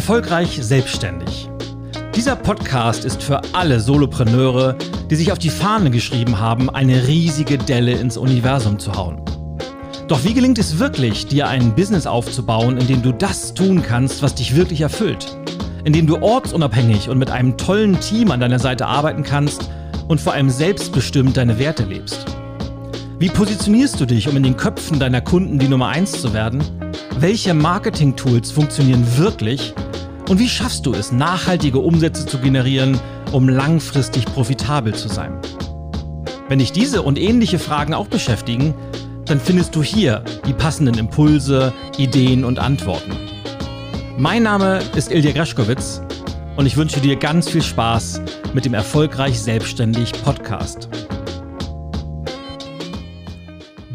Erfolgreich selbstständig. Dieser Podcast ist für alle Solopreneure, die sich auf die Fahne geschrieben haben, eine riesige Delle ins Universum zu hauen. Doch wie gelingt es wirklich, dir ein Business aufzubauen, in dem du das tun kannst, was dich wirklich erfüllt? In dem du ortsunabhängig und mit einem tollen Team an deiner Seite arbeiten kannst und vor allem selbstbestimmt deine Werte lebst? Wie positionierst du dich, um in den Köpfen deiner Kunden die Nummer 1 zu werden? Welche Marketing-Tools funktionieren wirklich? Und wie schaffst du es, nachhaltige Umsätze zu generieren, um langfristig profitabel zu sein? Wenn dich diese und ähnliche Fragen auch beschäftigen, dann findest du hier die passenden Impulse, Ideen und Antworten. Mein Name ist Ilja Graschkowitz und ich wünsche dir ganz viel Spaß mit dem Erfolgreich Selbstständig Podcast.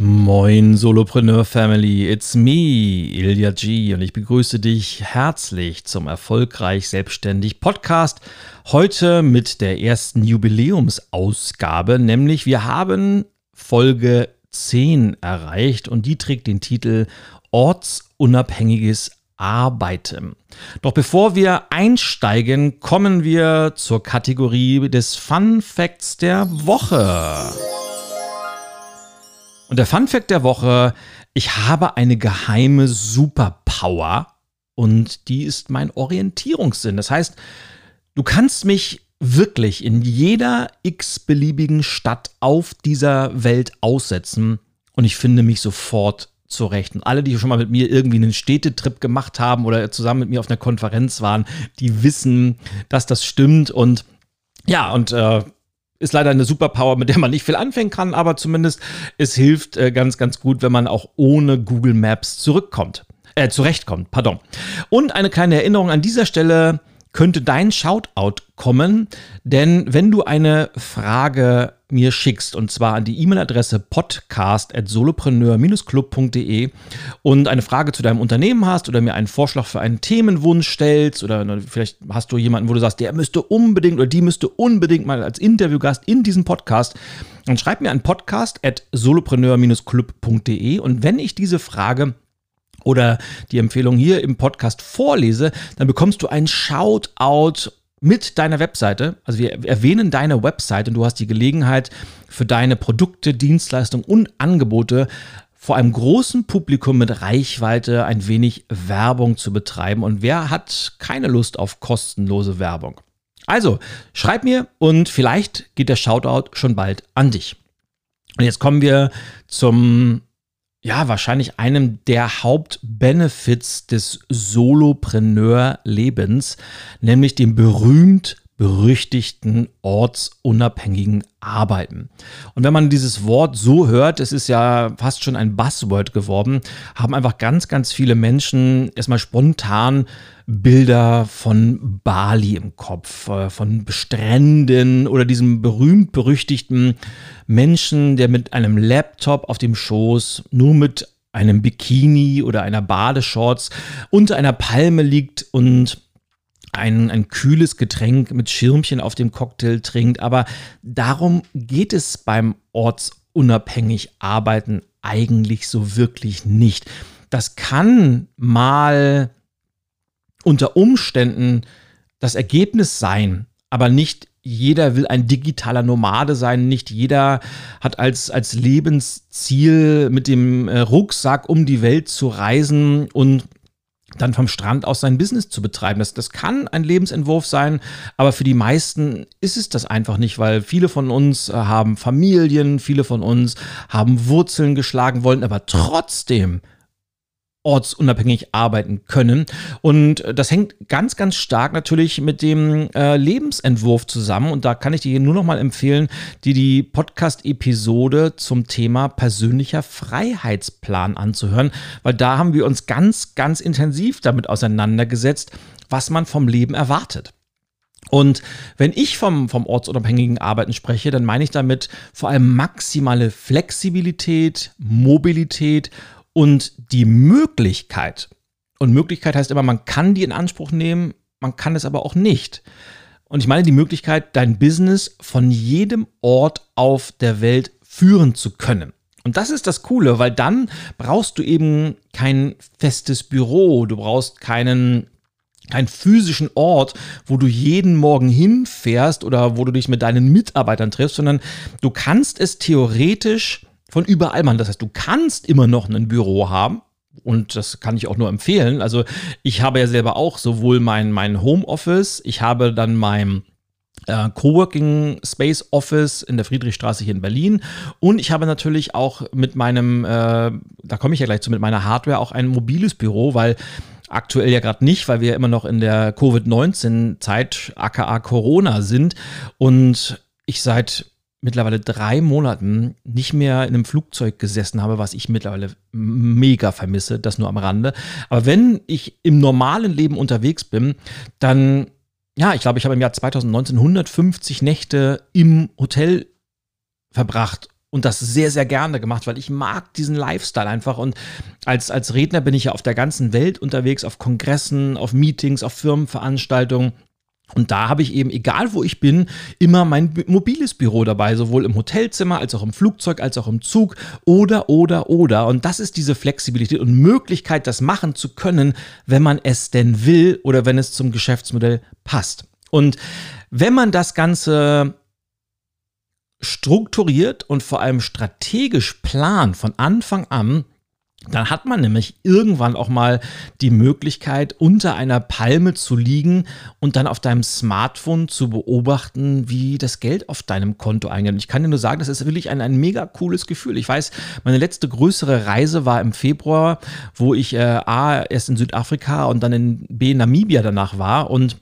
Moin Solopreneur Family, it's me, Ilya G und ich begrüße dich herzlich zum Erfolgreich Selbstständig Podcast. Heute mit der ersten Jubiläumsausgabe, nämlich wir haben Folge 10 erreicht und die trägt den Titel Ortsunabhängiges Arbeiten. Doch bevor wir einsteigen, kommen wir zur Kategorie des Fun Facts der Woche. Und der Fun Fact der Woche, ich habe eine geheime Superpower und die ist mein Orientierungssinn. Das heißt, du kannst mich wirklich in jeder x-beliebigen Stadt auf dieser Welt aussetzen und ich finde mich sofort zurecht. Und alle, die schon mal mit mir irgendwie einen Städtetrip gemacht haben oder zusammen mit mir auf einer Konferenz waren, die wissen, dass das stimmt und ja, und äh, ist leider eine Superpower, mit der man nicht viel anfangen kann, aber zumindest es hilft äh, ganz, ganz gut, wenn man auch ohne Google Maps zurückkommt. Äh, zurechtkommt, pardon. Und eine kleine Erinnerung an dieser Stelle könnte dein Shoutout kommen, denn wenn du eine Frage mir schickst, und zwar an die E-Mail-Adresse podcast.solopreneur-club.de und eine Frage zu deinem Unternehmen hast oder mir einen Vorschlag für einen Themenwunsch stellst oder vielleicht hast du jemanden, wo du sagst, der müsste unbedingt oder die müsste unbedingt mal als Interviewgast in diesem Podcast, dann schreib mir an podcast.solopreneur-club.de und wenn ich diese Frage oder die Empfehlung hier im Podcast vorlese, dann bekommst du einen Shoutout mit deiner Webseite. Also wir erwähnen deine Webseite und du hast die Gelegenheit für deine Produkte, Dienstleistungen und Angebote vor einem großen Publikum mit Reichweite ein wenig Werbung zu betreiben. Und wer hat keine Lust auf kostenlose Werbung? Also, schreib mir und vielleicht geht der Shoutout schon bald an dich. Und jetzt kommen wir zum ja, wahrscheinlich einem der Hauptbenefits des Solopreneur-Lebens, nämlich dem berühmt berüchtigten ortsunabhängigen Arbeiten. Und wenn man dieses Wort so hört, es ist ja fast schon ein Buzzword geworden, haben einfach ganz, ganz viele Menschen erstmal spontan Bilder von Bali im Kopf, äh, von Stränden oder diesem berühmt-berüchtigten Menschen, der mit einem Laptop auf dem Schoß nur mit einem Bikini oder einer Badeshorts unter einer Palme liegt und ein, ein kühles Getränk mit Schirmchen auf dem Cocktail trinkt. Aber darum geht es beim ortsunabhängig Arbeiten eigentlich so wirklich nicht. Das kann mal unter Umständen das Ergebnis sein, aber nicht jeder will ein digitaler Nomade sein, nicht jeder hat als, als Lebensziel mit dem äh, Rucksack um die Welt zu reisen und dann vom Strand aus sein Business zu betreiben. Das, das kann ein Lebensentwurf sein, aber für die meisten ist es das einfach nicht, weil viele von uns äh, haben Familien, viele von uns haben Wurzeln geschlagen, wollen aber trotzdem ortsunabhängig arbeiten können. Und das hängt ganz, ganz stark natürlich mit dem äh, Lebensentwurf zusammen. Und da kann ich dir nur noch mal empfehlen, dir die Podcast-Episode zum Thema persönlicher Freiheitsplan anzuhören, weil da haben wir uns ganz, ganz intensiv damit auseinandergesetzt, was man vom Leben erwartet. Und wenn ich vom, vom ortsunabhängigen Arbeiten spreche, dann meine ich damit vor allem maximale Flexibilität, Mobilität und die Möglichkeit, und Möglichkeit heißt immer, man kann die in Anspruch nehmen, man kann es aber auch nicht. Und ich meine die Möglichkeit, dein Business von jedem Ort auf der Welt führen zu können. Und das ist das Coole, weil dann brauchst du eben kein festes Büro, du brauchst keinen keinen physischen Ort, wo du jeden Morgen hinfährst oder wo du dich mit deinen Mitarbeitern triffst, sondern du kannst es theoretisch von überall machen. Das heißt, du kannst immer noch ein Büro haben, und das kann ich auch nur empfehlen. Also ich habe ja selber auch sowohl mein, mein Homeoffice, ich habe dann mein äh, Coworking Space Office in der Friedrichstraße hier in Berlin. Und ich habe natürlich auch mit meinem, äh, da komme ich ja gleich zu, mit meiner Hardware auch ein mobiles Büro, weil aktuell ja gerade nicht, weil wir immer noch in der Covid-19-Zeit, aka Corona sind. Und ich seit mittlerweile drei Monaten nicht mehr in einem Flugzeug gesessen habe, was ich mittlerweile mega vermisse, das nur am Rande. Aber wenn ich im normalen Leben unterwegs bin, dann ja, ich glaube, ich habe im Jahr 2019 150 Nächte im Hotel verbracht und das sehr, sehr gerne gemacht, weil ich mag diesen Lifestyle einfach. Und als, als Redner bin ich ja auf der ganzen Welt unterwegs, auf Kongressen, auf Meetings, auf Firmenveranstaltungen. Und da habe ich eben, egal wo ich bin, immer mein mobiles Büro dabei, sowohl im Hotelzimmer als auch im Flugzeug, als auch im Zug oder, oder, oder. Und das ist diese Flexibilität und Möglichkeit, das machen zu können, wenn man es denn will oder wenn es zum Geschäftsmodell passt. Und wenn man das Ganze strukturiert und vor allem strategisch plant von Anfang an, dann hat man nämlich irgendwann auch mal die Möglichkeit, unter einer Palme zu liegen und dann auf deinem Smartphone zu beobachten, wie das Geld auf deinem Konto eingeht. Und ich kann dir nur sagen, das ist wirklich ein, ein mega cooles Gefühl. Ich weiß, meine letzte größere Reise war im Februar, wo ich äh, A, erst in Südafrika und dann in B, Namibia danach war. Und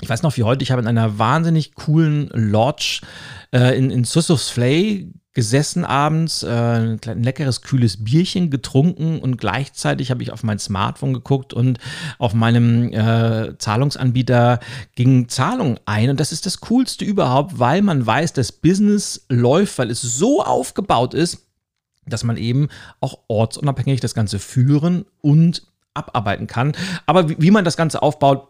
ich weiß noch wie heute, ich habe in einer wahnsinnig coolen Lodge äh, in, in Sussex Flay gesessen abends, äh, ein, leckeres, kühles Bierchen getrunken und gleichzeitig habe ich auf mein Smartphone geguckt und auf meinem äh, Zahlungsanbieter ging Zahlung ein. Und das ist das Coolste überhaupt, weil man weiß, das Business läuft, weil es so aufgebaut ist, dass man eben auch ortsunabhängig das Ganze führen und abarbeiten kann. Aber wie, wie man das Ganze aufbaut,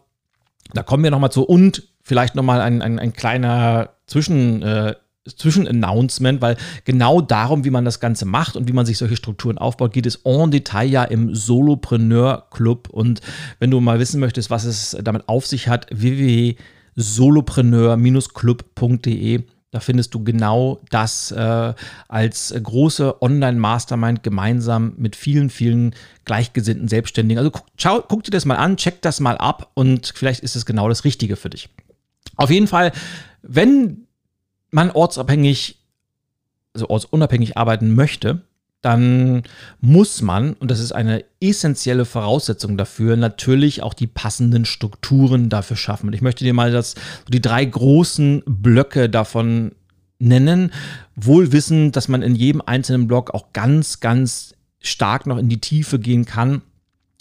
da kommen wir nochmal zu. Und vielleicht nochmal ein, ein, ein kleiner Zwischen. Äh, Zwischenannouncement, weil genau darum, wie man das Ganze macht und wie man sich solche Strukturen aufbaut, geht es en Detail ja im Solopreneur Club. Und wenn du mal wissen möchtest, was es damit auf sich hat, www.solopreneur-club.de da findest du genau das äh, als große Online-Mastermind gemeinsam mit vielen, vielen gleichgesinnten Selbstständigen. Also guck, schau, guck dir das mal an, check das mal ab und vielleicht ist es genau das Richtige für dich. Auf jeden Fall, wenn man ortsabhängig, also ortsunabhängig arbeiten möchte, dann muss man, und das ist eine essentielle Voraussetzung dafür, natürlich auch die passenden Strukturen dafür schaffen. Und ich möchte dir mal das, die drei großen Blöcke davon nennen, wohl wissen, dass man in jedem einzelnen Block auch ganz, ganz stark noch in die Tiefe gehen kann.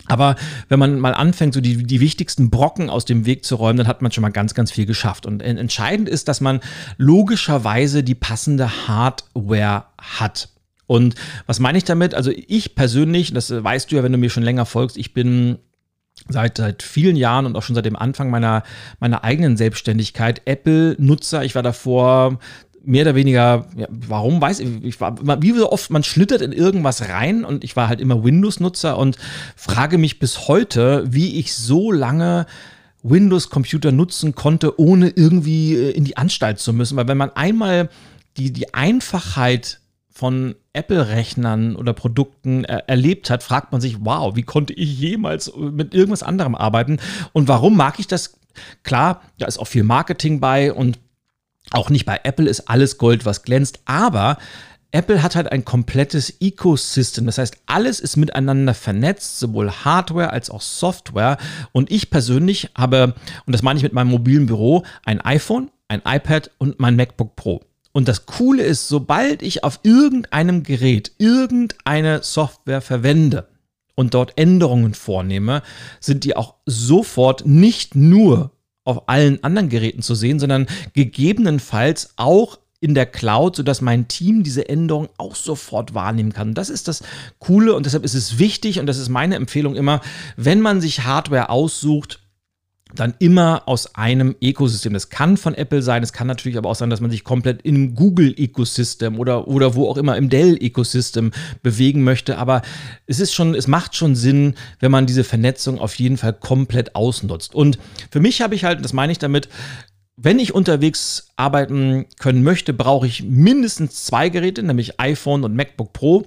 Aber wenn man mal anfängt, so die, die wichtigsten Brocken aus dem Weg zu räumen, dann hat man schon mal ganz, ganz viel geschafft. Und entscheidend ist, dass man logischerweise die passende Hardware hat. Und was meine ich damit? Also ich persönlich, das weißt du ja, wenn du mir schon länger folgst, ich bin seit, seit vielen Jahren und auch schon seit dem Anfang meiner, meiner eigenen Selbstständigkeit Apple-Nutzer. Ich war davor mehr oder weniger, ja, warum weiß ich, ich war, wie so oft, man schlittert in irgendwas rein und ich war halt immer Windows-Nutzer und frage mich bis heute, wie ich so lange Windows-Computer nutzen konnte, ohne irgendwie äh, in die Anstalt zu müssen. Weil wenn man einmal die, die Einfachheit von Apple-Rechnern oder Produkten äh, erlebt hat, fragt man sich, wow, wie konnte ich jemals mit irgendwas anderem arbeiten? Und warum mag ich das? Klar, da ist auch viel Marketing bei und auch nicht bei Apple ist alles Gold, was glänzt, aber Apple hat halt ein komplettes Ecosystem. Das heißt, alles ist miteinander vernetzt, sowohl Hardware als auch Software. Und ich persönlich habe, und das meine ich mit meinem mobilen Büro, ein iPhone, ein iPad und mein MacBook Pro. Und das Coole ist, sobald ich auf irgendeinem Gerät irgendeine Software verwende und dort Änderungen vornehme, sind die auch sofort nicht nur auf allen anderen Geräten zu sehen, sondern gegebenenfalls auch in der Cloud, sodass mein Team diese Änderung auch sofort wahrnehmen kann. Das ist das Coole und deshalb ist es wichtig und das ist meine Empfehlung immer, wenn man sich Hardware aussucht, dann immer aus einem Ökosystem. Das kann von Apple sein, es kann natürlich aber auch sein, dass man sich komplett im Google-Ecosystem oder, oder wo auch immer im Dell-Ecosystem bewegen möchte. Aber es ist schon, es macht schon Sinn, wenn man diese Vernetzung auf jeden Fall komplett ausnutzt. Und für mich habe ich halt, das meine ich damit, wenn ich unterwegs arbeiten können möchte, brauche ich mindestens zwei Geräte, nämlich iPhone und MacBook Pro.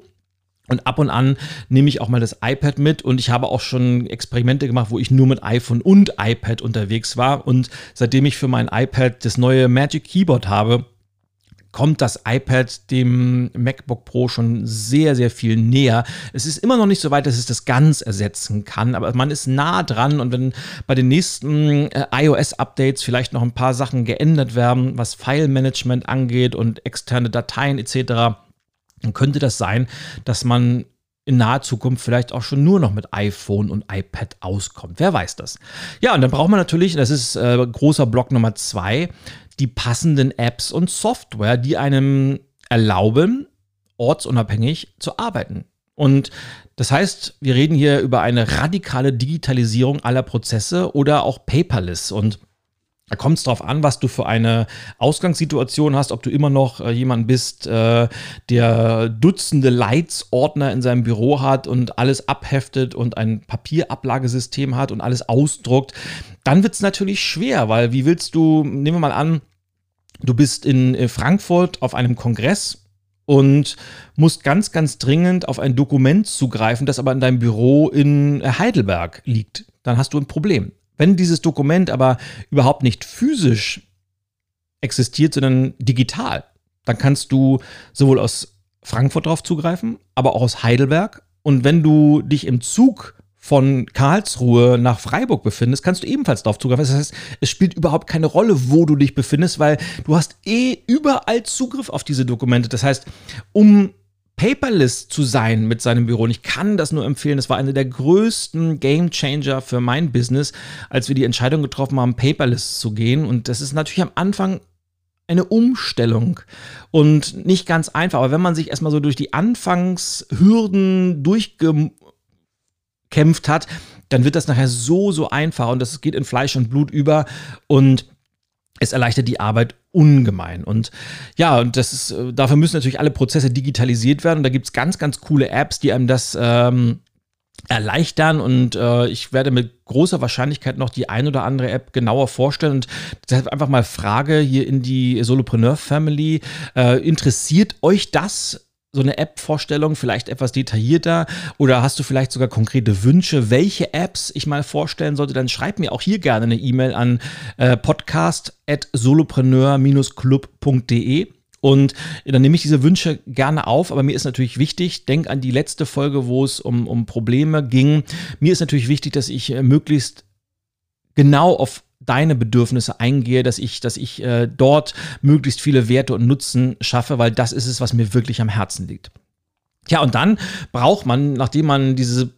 Und ab und an nehme ich auch mal das iPad mit und ich habe auch schon Experimente gemacht, wo ich nur mit iPhone und iPad unterwegs war. Und seitdem ich für mein iPad das neue Magic Keyboard habe, kommt das iPad dem MacBook Pro schon sehr, sehr viel näher. Es ist immer noch nicht so weit, dass es das ganz ersetzen kann, aber man ist nah dran und wenn bei den nächsten äh, iOS-Updates vielleicht noch ein paar Sachen geändert werden, was File-Management angeht und externe Dateien etc., dann könnte das sein, dass man in naher Zukunft vielleicht auch schon nur noch mit iPhone und iPad auskommt. Wer weiß das? Ja, und dann braucht man natürlich, das ist äh, großer Block Nummer zwei, die passenden Apps und Software, die einem erlauben, ortsunabhängig zu arbeiten. Und das heißt, wir reden hier über eine radikale Digitalisierung aller Prozesse oder auch paperless. Und da kommt es darauf an, was du für eine Ausgangssituation hast, ob du immer noch äh, jemand bist, äh, der Dutzende Leitsordner in seinem Büro hat und alles abheftet und ein Papierablagesystem hat und alles ausdruckt. Dann wird es natürlich schwer, weil wie willst du, nehmen wir mal an, du bist in äh, Frankfurt auf einem Kongress und musst ganz, ganz dringend auf ein Dokument zugreifen, das aber in deinem Büro in äh, Heidelberg liegt. Dann hast du ein Problem. Wenn dieses Dokument aber überhaupt nicht physisch existiert, sondern digital, dann kannst du sowohl aus Frankfurt drauf zugreifen, aber auch aus Heidelberg. Und wenn du dich im Zug von Karlsruhe nach Freiburg befindest, kannst du ebenfalls darauf zugreifen. Das heißt, es spielt überhaupt keine Rolle, wo du dich befindest, weil du hast eh überall Zugriff auf diese Dokumente. Das heißt, um paperless zu sein mit seinem Büro. Und ich kann das nur empfehlen. Das war einer der größten Game Changer für mein Business, als wir die Entscheidung getroffen haben, paperless zu gehen. Und das ist natürlich am Anfang eine Umstellung und nicht ganz einfach. Aber wenn man sich erstmal so durch die Anfangshürden durchgekämpft hat, dann wird das nachher so, so einfach und das geht in Fleisch und Blut über und es erleichtert die Arbeit ungemein. Und ja, und das ist, äh, dafür müssen natürlich alle Prozesse digitalisiert werden. Und da gibt es ganz, ganz coole Apps, die einem das ähm, erleichtern und äh, ich werde mit großer Wahrscheinlichkeit noch die ein oder andere App genauer vorstellen und deshalb einfach mal Frage hier in die Solopreneur Family, äh, interessiert euch das? So eine App-Vorstellung, vielleicht etwas detaillierter oder hast du vielleicht sogar konkrete Wünsche, welche Apps ich mal vorstellen sollte, dann schreib mir auch hier gerne eine E-Mail an äh, podcast.solopreneur-club.de. Und dann nehme ich diese Wünsche gerne auf, aber mir ist natürlich wichtig, denk an die letzte Folge, wo es um, um Probleme ging. Mir ist natürlich wichtig, dass ich äh, möglichst genau auf deine Bedürfnisse eingehe, dass ich, dass ich äh, dort möglichst viele Werte und Nutzen schaffe, weil das ist es, was mir wirklich am Herzen liegt. Ja, und dann braucht man, nachdem man diese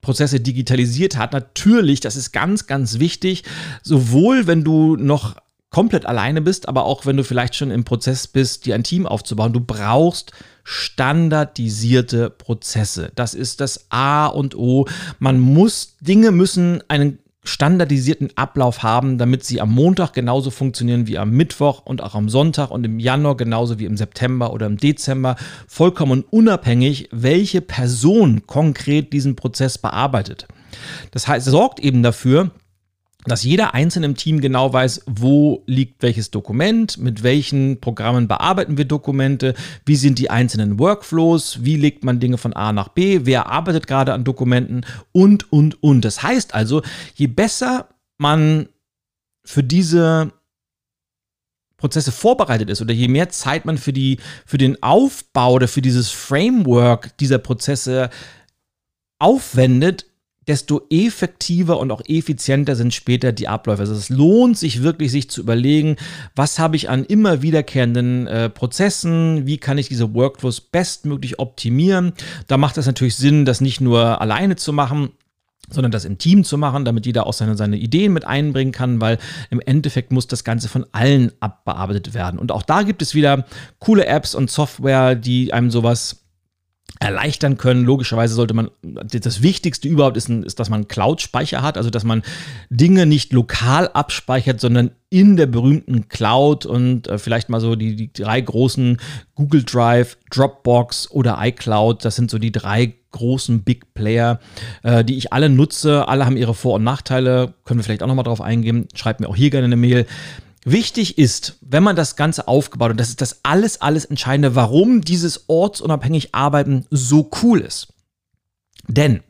Prozesse digitalisiert hat, natürlich, das ist ganz, ganz wichtig, sowohl wenn du noch komplett alleine bist, aber auch wenn du vielleicht schon im Prozess bist, dir ein Team aufzubauen, du brauchst standardisierte Prozesse. Das ist das A und O. Man muss, Dinge müssen einen standardisierten Ablauf haben, damit sie am Montag genauso funktionieren wie am Mittwoch und auch am Sonntag und im Januar genauso wie im September oder im Dezember, vollkommen unabhängig, welche Person konkret diesen Prozess bearbeitet. Das heißt, sorgt eben dafür, dass jeder Einzelne im Team genau weiß, wo liegt welches Dokument, mit welchen Programmen bearbeiten wir Dokumente, wie sind die einzelnen Workflows, wie legt man Dinge von A nach B, wer arbeitet gerade an Dokumenten und, und, und. Das heißt also, je besser man für diese Prozesse vorbereitet ist oder je mehr Zeit man für, die, für den Aufbau oder für dieses Framework dieser Prozesse aufwendet, desto effektiver und auch effizienter sind später die Abläufe. Also es lohnt sich wirklich, sich zu überlegen, was habe ich an immer wiederkehrenden äh, Prozessen, wie kann ich diese Workflows bestmöglich optimieren. Da macht es natürlich Sinn, das nicht nur alleine zu machen, sondern das im Team zu machen, damit jeder auch seine, seine Ideen mit einbringen kann, weil im Endeffekt muss das Ganze von allen abbearbeitet werden. Und auch da gibt es wieder coole Apps und Software, die einem sowas erleichtern können. Logischerweise sollte man, das Wichtigste überhaupt ist, ist dass man Cloud-Speicher hat, also dass man Dinge nicht lokal abspeichert, sondern in der berühmten Cloud und äh, vielleicht mal so die, die drei großen Google Drive, Dropbox oder iCloud, das sind so die drei großen Big Player, äh, die ich alle nutze. Alle haben ihre Vor- und Nachteile, können wir vielleicht auch nochmal drauf eingehen. Schreibt mir auch hier gerne eine Mail. Wichtig ist, wenn man das Ganze aufgebaut und das ist das alles, alles Entscheidende, warum dieses ortsunabhängig Arbeiten so cool ist. Denn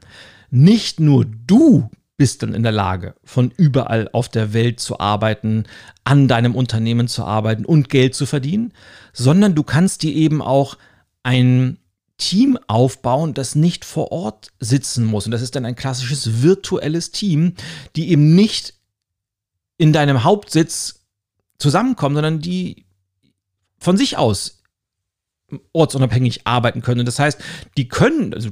nicht nur du bist dann in der Lage, von überall auf der Welt zu arbeiten, an deinem Unternehmen zu arbeiten und Geld zu verdienen, sondern du kannst dir eben auch ein Team aufbauen, das nicht vor Ort sitzen muss. Und das ist dann ein klassisches virtuelles Team, die eben nicht in deinem Hauptsitz zusammenkommen, sondern die von sich aus ortsunabhängig arbeiten können. Das heißt, die können, also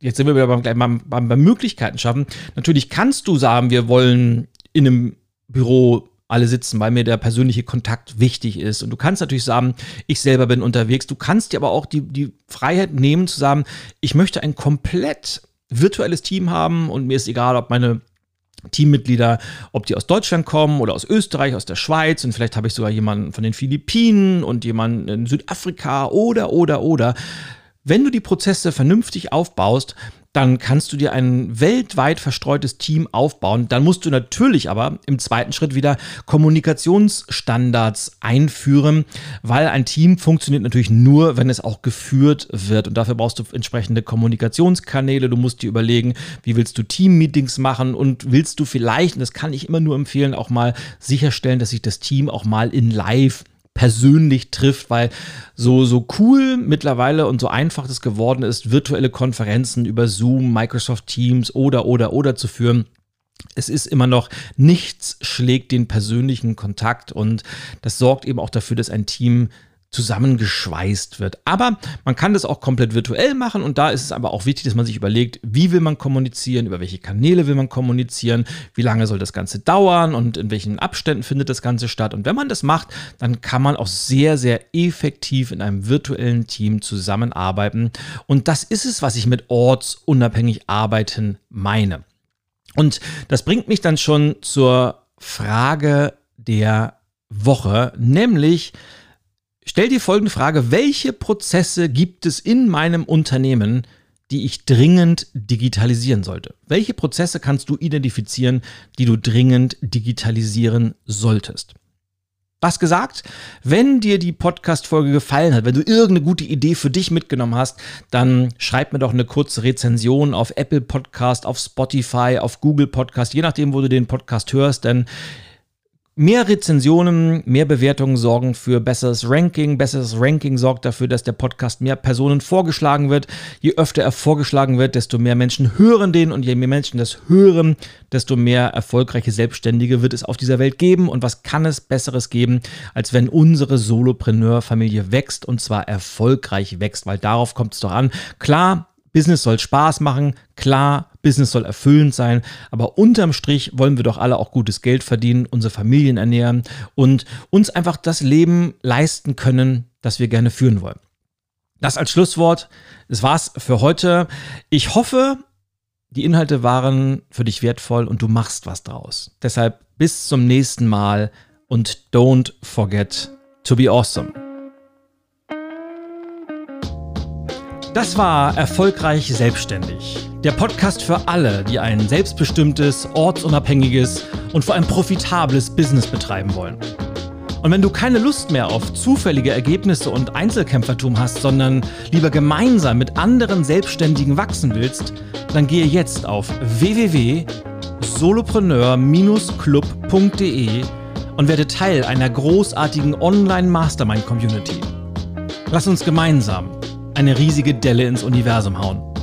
jetzt sind wir wieder beim, beim, beim Möglichkeiten schaffen. Natürlich kannst du sagen, wir wollen in einem Büro alle sitzen, weil mir der persönliche Kontakt wichtig ist. Und du kannst natürlich sagen, ich selber bin unterwegs. Du kannst dir aber auch die, die Freiheit nehmen zu sagen, ich möchte ein komplett virtuelles Team haben und mir ist egal, ob meine Teammitglieder, ob die aus Deutschland kommen oder aus Österreich, aus der Schweiz und vielleicht habe ich sogar jemanden von den Philippinen und jemanden in Südafrika oder, oder, oder. Wenn du die Prozesse vernünftig aufbaust, dann kannst du dir ein weltweit verstreutes Team aufbauen. Dann musst du natürlich aber im zweiten Schritt wieder Kommunikationsstandards einführen, weil ein Team funktioniert natürlich nur, wenn es auch geführt wird. Und dafür brauchst du entsprechende Kommunikationskanäle. Du musst dir überlegen, wie willst du Team-Meetings machen und willst du vielleicht, und das kann ich immer nur empfehlen, auch mal sicherstellen, dass sich das Team auch mal in Live persönlich trifft, weil so, so cool mittlerweile und so einfach es geworden ist, virtuelle Konferenzen über Zoom, Microsoft Teams oder, oder, oder zu führen. Es ist immer noch nichts schlägt den persönlichen Kontakt und das sorgt eben auch dafür, dass ein Team zusammengeschweißt wird. Aber man kann das auch komplett virtuell machen und da ist es aber auch wichtig, dass man sich überlegt, wie will man kommunizieren, über welche Kanäle will man kommunizieren, wie lange soll das Ganze dauern und in welchen Abständen findet das Ganze statt. Und wenn man das macht, dann kann man auch sehr, sehr effektiv in einem virtuellen Team zusammenarbeiten. Und das ist es, was ich mit ortsunabhängig arbeiten meine. Und das bringt mich dann schon zur Frage der Woche, nämlich, Stell dir folgende Frage, welche Prozesse gibt es in meinem Unternehmen, die ich dringend digitalisieren sollte? Welche Prozesse kannst du identifizieren, die du dringend digitalisieren solltest? Was gesagt, wenn dir die Podcast-Folge gefallen hat, wenn du irgendeine gute Idee für dich mitgenommen hast, dann schreib mir doch eine kurze Rezension auf Apple Podcast, auf Spotify, auf Google Podcast, je nachdem, wo du den Podcast hörst, denn Mehr Rezensionen, mehr Bewertungen sorgen für besseres Ranking. Besseres Ranking sorgt dafür, dass der Podcast mehr Personen vorgeschlagen wird. Je öfter er vorgeschlagen wird, desto mehr Menschen hören den und je mehr Menschen das hören, desto mehr erfolgreiche Selbstständige wird es auf dieser Welt geben. Und was kann es Besseres geben, als wenn unsere Solopreneur-Familie wächst und zwar erfolgreich wächst, weil darauf kommt es doch an. Klar, Business soll Spaß machen, klar, Business soll erfüllend sein, aber unterm Strich wollen wir doch alle auch gutes Geld verdienen, unsere Familien ernähren und uns einfach das Leben leisten können, das wir gerne führen wollen. Das als Schlusswort. Das war's für heute. Ich hoffe, die Inhalte waren für dich wertvoll und du machst was draus. Deshalb bis zum nächsten Mal und don't forget to be awesome. Das war Erfolgreich Selbstständig. Der Podcast für alle, die ein selbstbestimmtes, ortsunabhängiges und vor allem profitables Business betreiben wollen. Und wenn du keine Lust mehr auf zufällige Ergebnisse und Einzelkämpfertum hast, sondern lieber gemeinsam mit anderen Selbstständigen wachsen willst, dann gehe jetzt auf www.solopreneur-club.de und werde Teil einer großartigen Online-Mastermind-Community. Lass uns gemeinsam eine riesige Delle ins Universum hauen.